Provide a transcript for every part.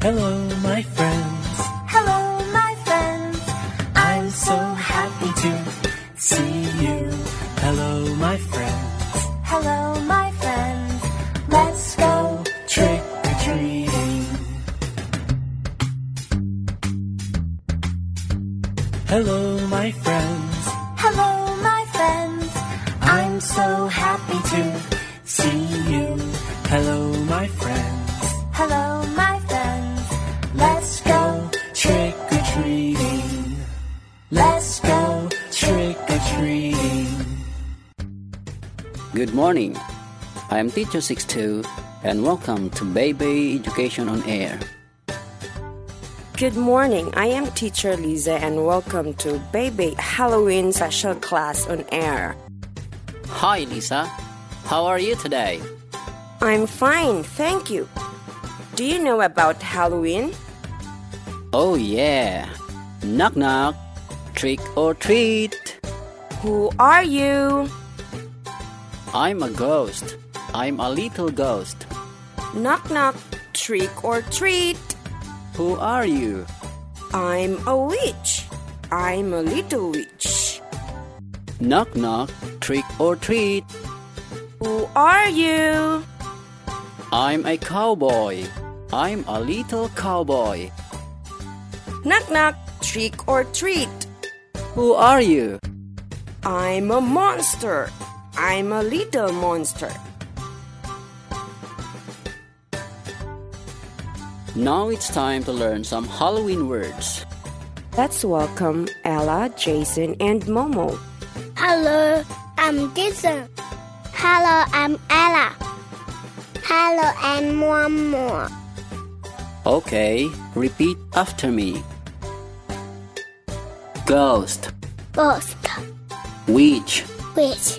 Hello, my friends. Hello, my friends. I'm so happy to see you. Hello, my friends. Hello, my friends. Let's go. Trick or treating. Hello, my friends. Hello, my friends. I'm so happy to see you. Hello, my friends. Hello, my Let's go trick or treating. Good morning. I am Teacher Sixto and welcome to Baby Education on Air. Good morning. I am teacher Liza and welcome to Baby Halloween special class on air. Hi, Liza. How are you today? I'm fine, thank you. Do you know about Halloween? Oh, yeah. Knock knock. Trick or treat. Who are you? I'm a ghost. I'm a little ghost. Knock knock, trick or treat. Who are you? I'm a witch. I'm a little witch. Knock knock. Trick or treat. Who are you? I'm a cowboy. I'm a little cowboy. Knock knock, trick or treat. Who are you? I'm a monster. I'm a little monster. Now it's time to learn some Halloween words. Let's welcome Ella, Jason, and Momo. Hello, I'm Jason. Hello, I'm Ella. Hello, I'm one more. Okay, repeat after me. Ghost, Ghost, witch, witch,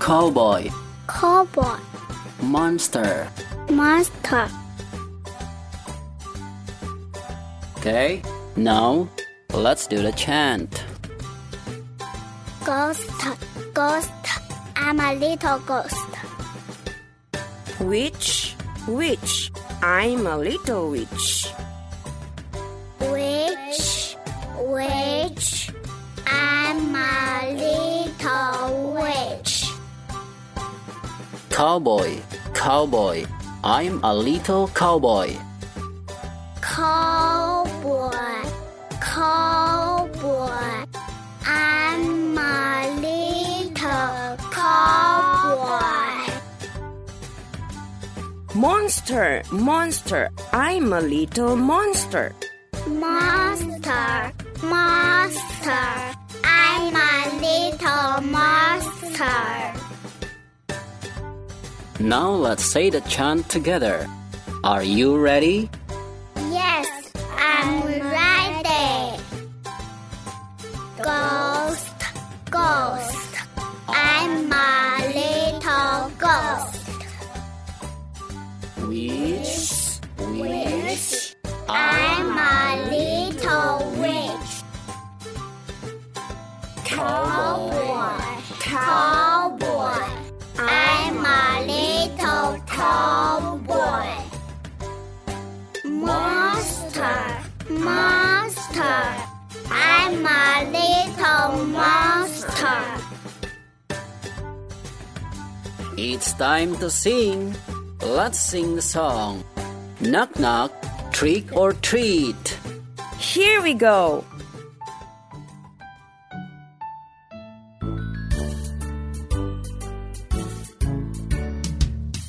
cowboy, cowboy, monster. monster. Okay, now let's do the chant. Ghost, ghost. I'm a little ghost. Witch, witch. I'm a little witch. Witch, witch. I'm a little witch. Cowboy, cowboy. I'm a little cowboy. Cowboy, cowboy. I'm a little cowboy. Monster, monster. I'm a little monster. Monster, monster. I'm a little monster. Now let's say the chant together. Are you ready? It's time to sing. Let's sing the song. Knock knock, trick or treat. Here we go.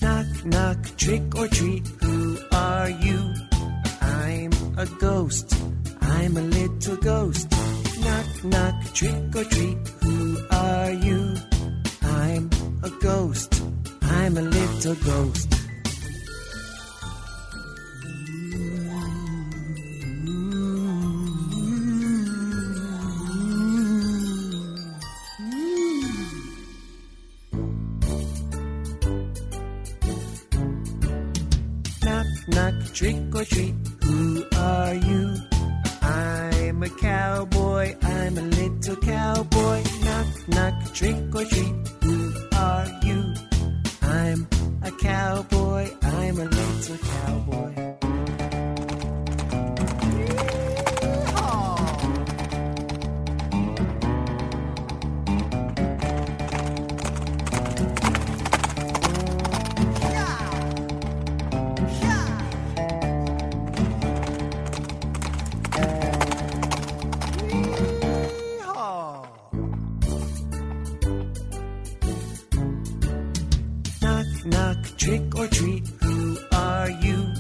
Knock, knock, trick or treat. Who are you? I'm a ghost. I'm a little ghost. Knock, knock, trick or treat. Who are you? I'm a ghost. I'm a little ghost. Knock, knock, trick or treat. Who are you? I'm a cowboy. I'm a little cowboy. Knock, knock, trick or treat. Who are you? I'm a cowboy. I'm a little cowboy. Knock, trick or treat. Who are you?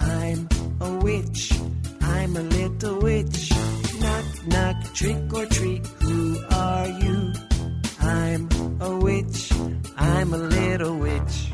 I'm a witch. I'm a little witch. Knock, knock, trick or treat. Who are you? I'm a witch. I'm a little witch.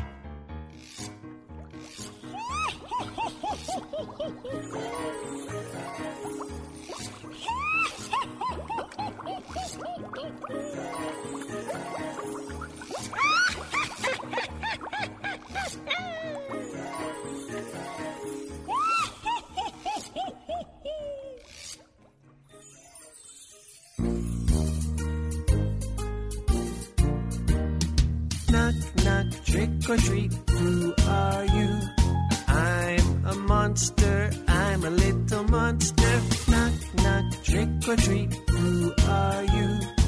Knock, knock, trick or treat. Who are you? I'm a monster. I'm a little monster. Knock, knock, trick or treat. Who are you?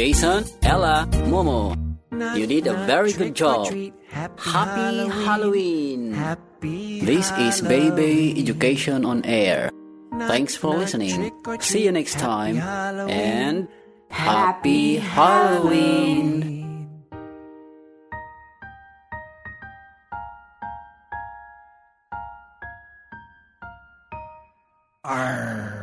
Jason, Ella, Momo, you did a very good job. Happy, Halloween. This is Baby Education on Air. Thanks for listening. See you next time. And Happy Halloween. Arr.